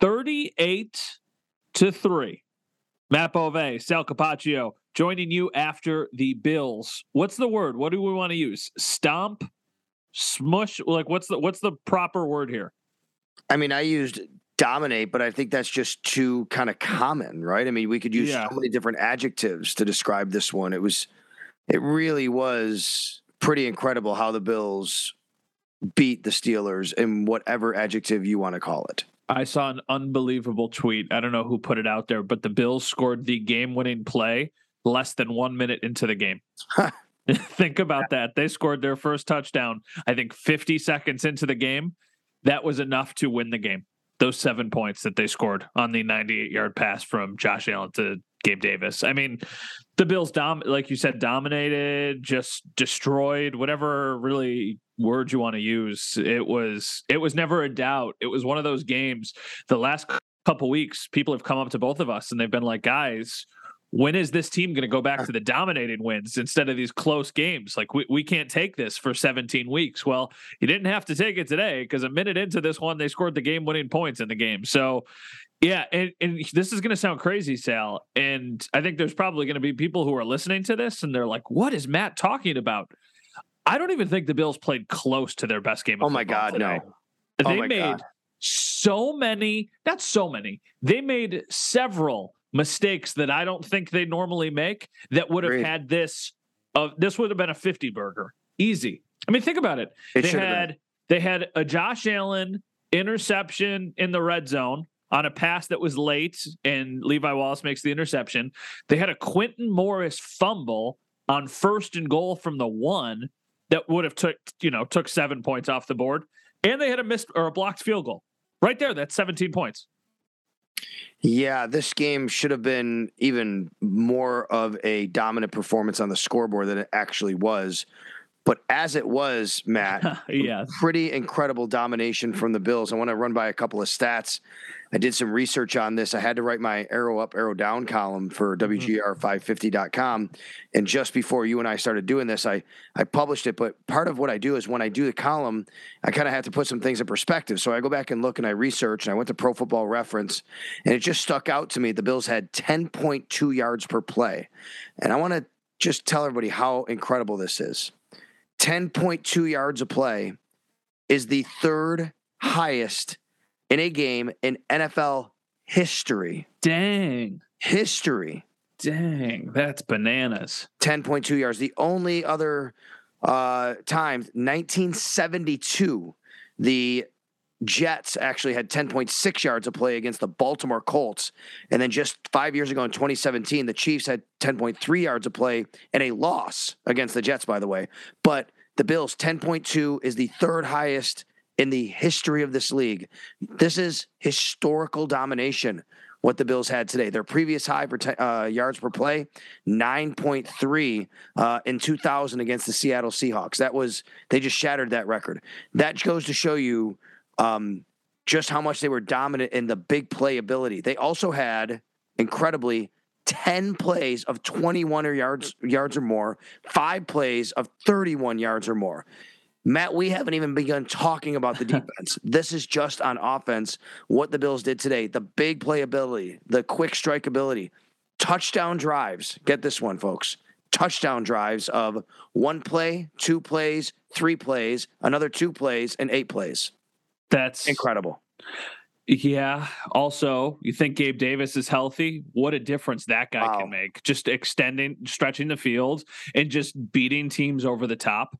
38 to 3. Matt Bove, Sal Capaccio joining you after the Bills. What's the word? What do we want to use? Stomp? Smush? Like what's the what's the proper word here? I mean, I used dominate, but I think that's just too kind of common, right? I mean, we could use yeah. so many different adjectives to describe this one. It was it really was pretty incredible how the Bills beat the Steelers in whatever adjective you want to call it. I saw an unbelievable tweet. I don't know who put it out there, but the Bills scored the game winning play less than one minute into the game. think about that. They scored their first touchdown, I think 50 seconds into the game. That was enough to win the game. Those seven points that they scored on the 98 yard pass from Josh Allen to Gabe Davis. I mean, the Bills dom like you said, dominated, just destroyed, whatever really word you want to use. It was it was never a doubt. It was one of those games. The last couple weeks, people have come up to both of us and they've been like, guys, when is this team going to go back to the dominating wins instead of these close games? Like we, we can't take this for 17 weeks. Well, you didn't have to take it today because a minute into this one, they scored the game winning points in the game. So yeah, and, and this is going to sound crazy, Sal. And I think there's probably going to be people who are listening to this and they're like, what is Matt talking about? I don't even think the Bills played close to their best game. oh my God, today. no! They oh made God. so many, not so many. They made several mistakes that I don't think they normally make. That would have Agreed. had this. Uh, this would have been a fifty burger, easy. I mean, think about it. It they had been. they had a Josh Allen interception in the red zone on a pass that was late, and Levi Wallace makes the interception. They had a Quintin Morris fumble on first and goal from the one that would have took you know took seven points off the board, and they had a missed or a blocked field goal right there. That's seventeen points. Yeah, this game should have been even more of a dominant performance on the scoreboard than it actually was. But as it was, Matt, yeah, pretty incredible domination from the Bills. I want to run by a couple of stats. I did some research on this. I had to write my arrow up, arrow down column for mm-hmm. WGR550.com. And just before you and I started doing this, I, I published it. But part of what I do is when I do the column, I kind of have to put some things in perspective. So I go back and look and I research and I went to Pro Football Reference and it just stuck out to me. The Bills had 10.2 yards per play. And I want to just tell everybody how incredible this is. 10.2 yards a play is the third highest in a game in NFL history. Dang. History. Dang. That's bananas. 10.2 yards. The only other uh, time, 1972, the Jets actually had 10.6 yards a play against the Baltimore Colts. And then just five years ago in 2017, the Chiefs had 10.3 yards a play and a loss against the Jets, by the way. But the Bills, 10.2 is the third highest in the history of this league. This is historical domination. What the Bills had today, their previous high for uh, yards per play, nine point three uh, in 2000 against the Seattle Seahawks. That was they just shattered that record. That goes to show you um, just how much they were dominant in the big play ability. They also had incredibly 10 plays of 21 or yards yards or more, five plays of 31 yards or more. Matt, we haven't even begun talking about the defense. this is just on offense. What the Bills did today, the big playability, the quick strike ability, touchdown drives. Get this one, folks. Touchdown drives of one play, two plays, three plays, another two plays, and eight plays. That's incredible. Yeah. Also, you think Gabe Davis is healthy? What a difference that guy Wow. can make. Just extending, stretching the field, and just beating teams over the top.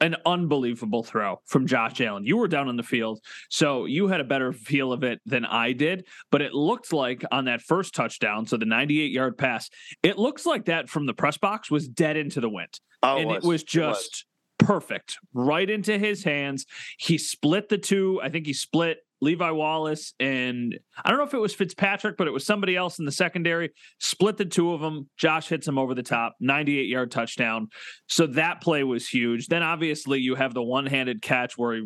An unbelievable throw from Josh Allen. You were down on the field, so you had a better feel of it than I did. But it looked like on that first touchdown, so the 98 yard pass, it looks like that from the press box was dead into the wind Oh, and it was just perfect right into his hands. He split the two. I think he split Levi Wallace and I don't know if it was Fitzpatrick, but it was somebody else in the secondary. Split the two of them. Josh hits him over the top, 98 yard touchdown. So that play was huge. Then obviously you have the one handed catch where he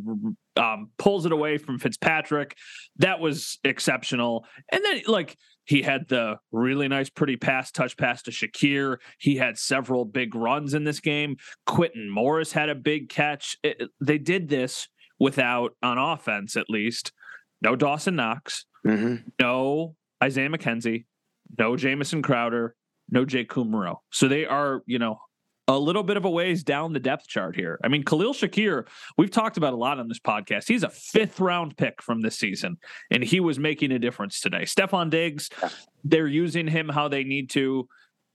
um, pulls it away from Fitzpatrick. That was exceptional. And then like he had the really nice, pretty pass, touch pass to Shakir. He had several big runs in this game. Quintin Morris had a big catch. It- they did this without, on offense at least, no Dawson Knox, hmm no Isaiah McKenzie, no Jamison Crowder, no Jake Kumerow. So they are, you know, a little bit of a ways down the depth chart here. I mean, Khalil Shakir, we've talked about a lot on this podcast. He's a fifth round pick from this season, and he was making a difference today. Stefon Diggs, they're using him how they need to.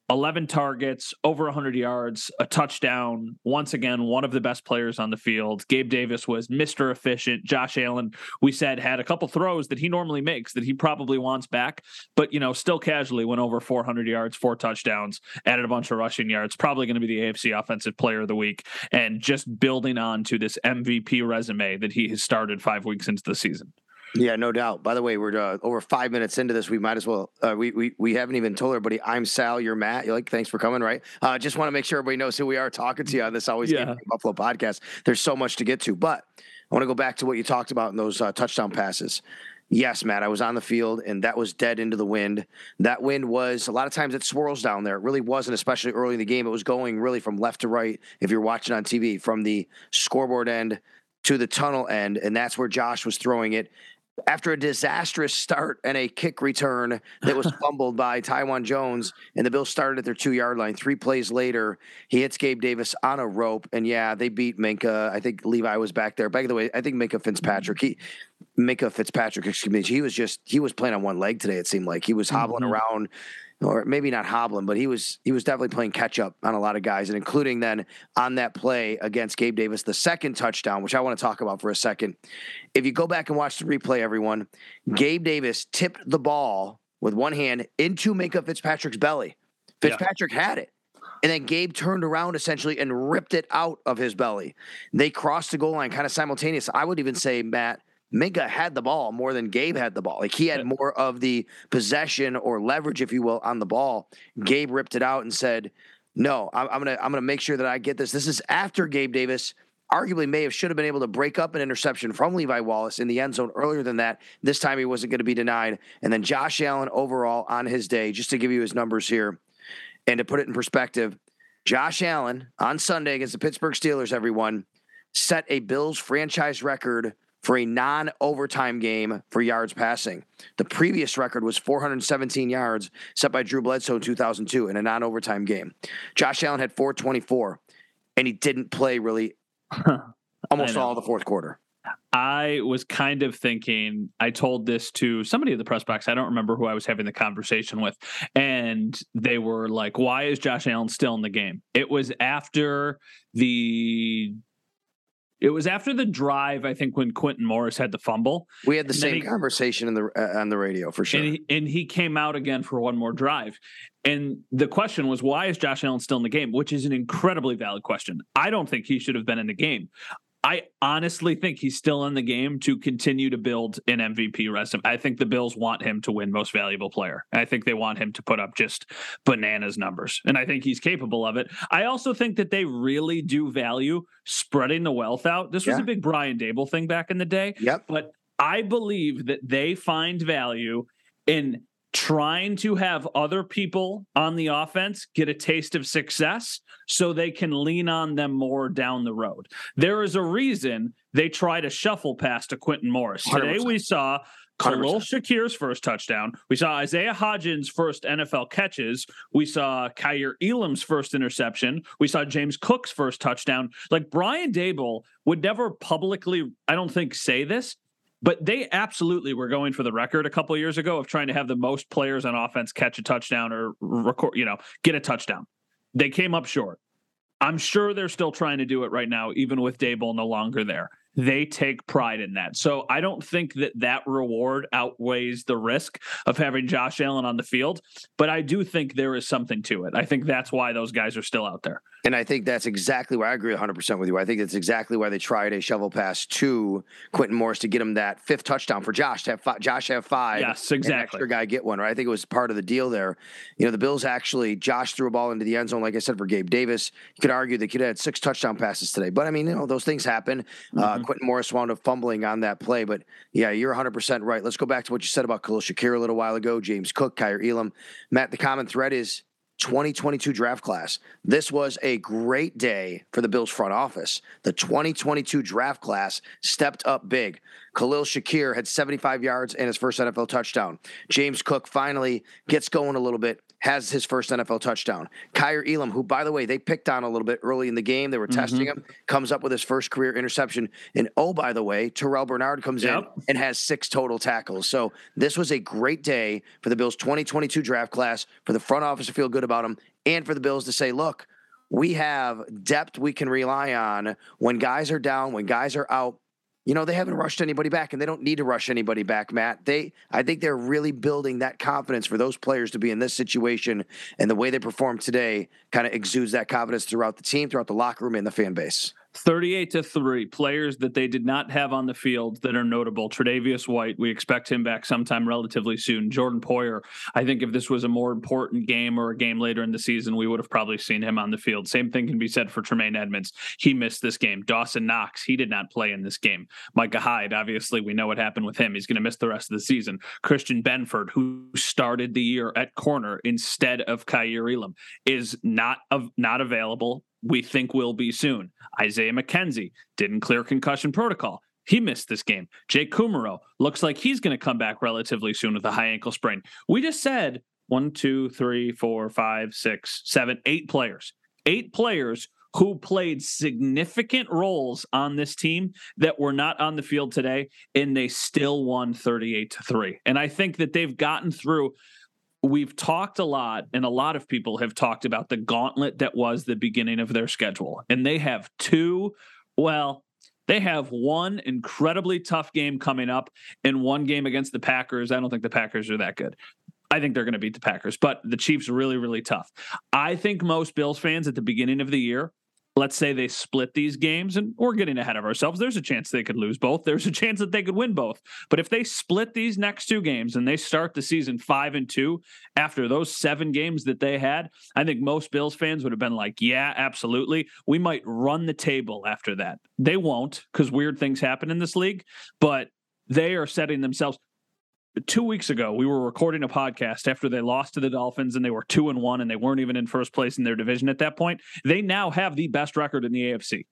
11 targets, over 100 yards, a touchdown. Once again, one of the best players on the field. Gabe Davis was Mr. Efficient. Josh Allen, we said, had a couple throws that he normally makes that he probably wants back, but, you know, still casually went over 400 yards, four touchdowns, added a bunch of rushing yards. Probably going to be the AFC Offensive Player of the Week and just building on to this MVP resume that he has started five weeks into the season. Yeah, no doubt. By the way, we're uh, over five minutes into this. We might as well. Uh, we we we haven't even told everybody. I'm Sal. You're Matt. You're like, thanks for coming. Right. Uh, just want to make sure everybody knows who we are talking to you on this always Yeah. Buffalo podcast. There's so much to get to, but I want to go back to what you talked about in those uh, touchdown passes. Yes, Matt, I was on the field and that was dead into the wind. That wind was a lot of times it swirls down there. It really wasn't, especially early in the game. It was going really from left to right if you're watching on TV, from the scoreboard end to the tunnel end. And that's where Josh was throwing it after a disastrous start and a kick return that was fumbled by Taiwan Jones, and the Bills started at their two yard line. Three plays later, he hits Gabe Davis on a rope, and yeah, they beat Minkah. I think Levi was back there. By the way, I think Minkah Fitzpatrick, he Minkah Fitzpatrick, excuse me, he was just he was playing on one leg today. It seemed like he was hobbling Mhm. around. Or maybe not hobbling, but he was he was definitely playing catch up on a lot of guys, and including then on that play against Gabe Davis, the second touchdown, which I want to talk about for a second. If you go back and watch the replay, everyone, Gabe Davis tipped the ball with one hand into Minkah Fitzpatrick's belly. Yeah. Fitzpatrick had it. And then Gabe turned around essentially and ripped it out of his belly. They crossed the goal line kind of simultaneous. I would even say, Matt, Minkah had the ball more than Gabe had the ball. Like he had more of the possession or leverage, if you will, on the ball. Gabe ripped it out and said, "No, I'm, I'm gonna I'm gonna make sure that I get this." This is after Gabe Davis arguably may have should have been able to break up an interception from Levi Wallace in the end zone earlier than that. This time he wasn't going to be denied. And then Josh Allen overall on his day, just to give you his numbers here and to put it in perspective, Josh Allen on Sunday against the Pittsburgh Steelers, everyone set a Bills franchise record for a non overtime game for yards passing. The previous record was 417 yards set by Drew Bledsoe in 2002 in a non overtime game. Josh Allen had 424, and he didn't play really almost all the fourth quarter. I was kind of thinking, I told this to somebody at the press box. I don't remember who I was having the conversation with. And they were like, why is Josh Allen still in the game? It was after the. It was after the drive, I think, when Quintin Morris had the fumble, We had the And same he- conversation in the uh, on the radio for sure. and he, and he came out again for one more drive. And the question was, why is Josh Allen still in the game? Which is an incredibly valid question. I don't think he should have been in the game. I honestly think he's still in the game to continue to build an MVP resume. I think the Bills want him to win Most Valuable Player. I think they want him to put up just bananas numbers, and I think he's capable of it. I also think that they really do value spreading the wealth out. This was Yeah. a big Brian Daboll thing back in the day yep. but I believe that they find value in trying to have other people on the offense get a taste of success so they can lean on them more down the road. There is a reason they try to shuffle past to Quintin Morris. Today 100%. we saw Khalil 100%. Shakir's first touchdown. We saw Isaiah Hodgins' first NFL catches. We saw Kaiir Elam's first interception. We saw James Cook's first touchdown. Like Brian Daboll would never publicly, I don't think, say this. But they absolutely were going for the record a couple years ago of trying to have the most players on offense catch a touchdown or record, you know, get a touchdown. They came up short. I'm sure they're still trying to do it right now, even with Daboll no longer there they take pride in that. So I don't think that that reward outweighs the risk of having Josh Allen on the field, but I do think there is something to it. I think that's why those guys are still out there. And I think that's exactly why I agree 100% with you. I think that's exactly why they tried a shovel pass to Quintin Morris to get him that fifth touchdown for Josh to have five, Josh have five. Yes, exactly. extra guy get one. Right. I think it was part of the deal there. You know, the Bills actually Josh threw a ball into the end zone, like I said for Gabe Davis. You could argue they could have had six touchdown passes today, but I mean, you know, those things happen. Uh, mm-hmm. Uh, Quintin Morris wound up fumbling on that play, but yeah, you're 100 percent right. Let's go back to what you said about Khalil Shakir a little while ago. James Cook, Kaiir Elam, Matt. The common thread is 2022 draft class. This was a great day for the Bills front office. The 2022 draft class stepped up big. Khalil Shakir had 75 yards and his first NFL touchdown. James Cook finally gets going a little bit, has his first NFL touchdown. Kaiir Elam, who, by the way, they picked on a little bit early in the game, they were mm-hmm. testing him, comes up with his first career interception. And oh, by the way, Terrel Bernard comes yep. in and has six total tackles. So this was a great day for the Bills' 2022 draft class, for the front office to feel good about him, and for the Bills to say, look, we have depth we can rely on when guys are down, when guys are out you know, they haven't rushed anybody back and they don't need to rush anybody back, Matt. They I think they're really building that confidence for those players to be in this situation and the way they perform today kind of exudes that confidence throughout the team, throughout the locker room and the fan base. 38 to 3 players that they did not have on the field that are notable. Tre'Davious white we expect him back sometime relatively soon. Jordan poyer i think if this was a more important game or a game later in the season we would have probably seen him on the field. Same thing can be said for tremaine Edmunds. He missed this game. Dawson knox he did not play in this game. Micah hyde obviously we know what happened with him. He's going to miss the rest of the season. Christian benford who started the year at corner instead of Kaiir Elam is not of not available we think will be soon. Isaiah McKenzie didn't clear concussion protocol. He missed this game. Jake Kumerow looks like he's going to come back relatively soon with a high ankle sprain. We just said one, two, three, four, five, six, seven, eight players. Eight players who played significant roles on this team that were not on the field today, and they still won 38 to 3. And I think that they've gotten through we've talked a lot, and a lot of people have talked about the gauntlet that was the beginning of their schedule. And they have two, well, they have one incredibly tough game coming up and one game against the Packers. I don't think the Packers are that good. I think they're going to beat the Packers, but the Chiefs are really, really tough. I think most Bills fans at the beginning of the year let's say they split these games and we're getting ahead of ourselves. There's a chance they could lose both. There's a chance that they could win both. But if they split these next two games and they start the season 5 and 2 after those 7 games that they had i think most bills fans would have been like yeah absolutely. We might run the table after that. They won't cuz weird things happen in this league but they are setting themselves two weeks ago, we were recording a podcast after they lost to the Dolphins and they were two and one and they weren't even in first place in their division at that point. They now have the best record in the AFC.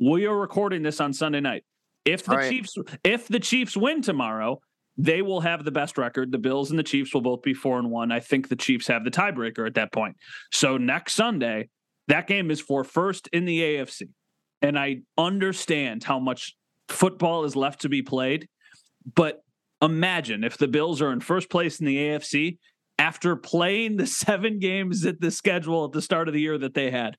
We are recording this on Sunday night. If the right. Chiefs if the Chiefs win tomorrow, they will have the best record. The Bills and the Chiefs will both be four and one. I think the Chiefs have the tiebreaker at that point. So next Sunday, that game is for first in the AFC. And I understand how much football is left to be played, but imagine if the Bills are in first place in the AFC after playing the seven games at the schedule at the start of the year that they had.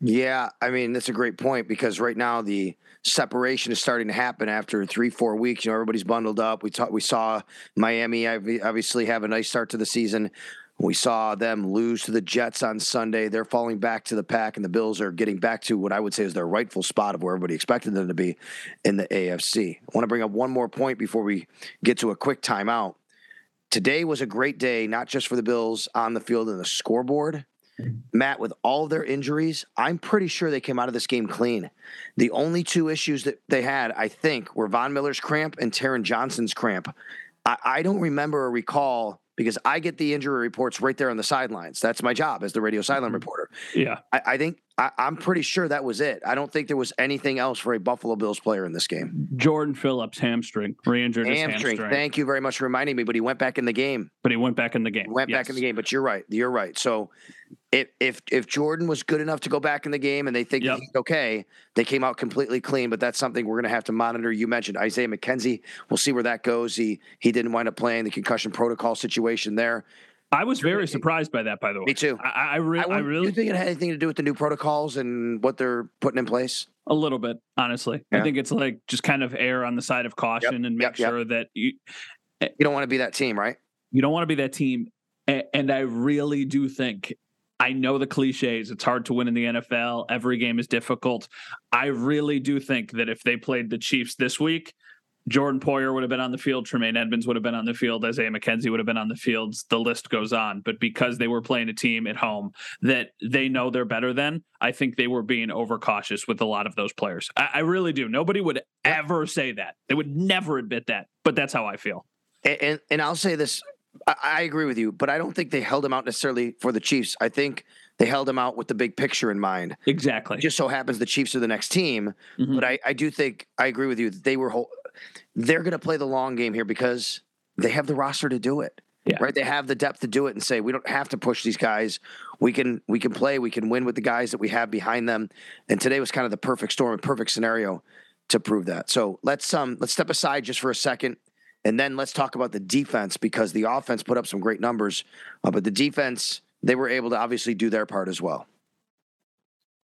Yeah, I mean that's a great point because right now the separation is starting to happen after three, four weeks. You know, everybody's bundled up. We talked, we saw Miami obviously have a nice start to the season. We saw them lose to the Jets on Sunday. They're falling back to the pack, and the Bills are getting back to what I would say is their rightful spot of where everybody expected them to be in the AFC. I want to bring up one more point before we get to a quick timeout. Today was a great day, not just for the Bills on the field and the scoreboard. Matt, with all their injuries, I'm pretty sure they came out of this game clean. The only two issues that they had, I think, were Von Miller's cramp and Taron Johnson's cramp. I, I don't remember or recall because I get the injury reports right there on the sidelines. That's my job as the radio sideline mm-hmm. reporter. Yeah. I, I think I, am pretty sure that was it. I don't think there was anything else for a Buffalo Bills player in this game. Jordan Phillips hamstring re-injured hamstring. hamstring. Thank you very much for reminding me. But he went back in the game. But he went back in the game. He went yes. back in the game. But you're right. You're right. So if if if Jordan was good enough to go back in the game and they think Yep. he's okay, they came out completely clean. But that's something we're going to have to monitor. You mentioned Isaiah McKenzie. We'll see where that goes. He he didn't wind up playing the concussion protocol situation there. I was very surprised by that, by the way. Me too. I, I, re- I, I really you think it had anything to do with the new protocols and what they're putting in place? a little bit, honestly. Yeah. I think it's like just kind of err on the side of caution and make yep, yep. sure that you eh You don't want to be that team, right? you don't want to be that team. And I really do think I know the cliches. It's hard to win in the NFL. Every game is difficult. I really do think that if they played the Chiefs this week, Jordan Poyer would have been on the field. Tremaine Edmunds would have been on the field. Isaiah McKenzie would have been on the fields. The list goes on. But because they were playing a team at home that they know they're better than, I think they were being overcautious with a lot of those players. I, I really do. Nobody would ever say that. They would never admit that. But that's how I feel. And, and and I'll say this, I, I agree with you, but I don't think they held him out necessarily for the Chiefs. I think they held him out with the big picture in mind. Exactly. It just so happens the Chiefs are the next team, Mhm. but I, I do think I agree with you. that They were whole, they're going to play the long game here because they have the roster to do it. Yeah. Right, they have the depth to do it, and say we don't have to push these guys. We can we can play. We can win with the guys that we have behind them. And today was kind of the perfect storm, and perfect scenario to prove that. So let's um let's step aside just for a second, and then let's talk about the defense because the offense put up some great numbers, uh, but the defense they were able to obviously do their part as well.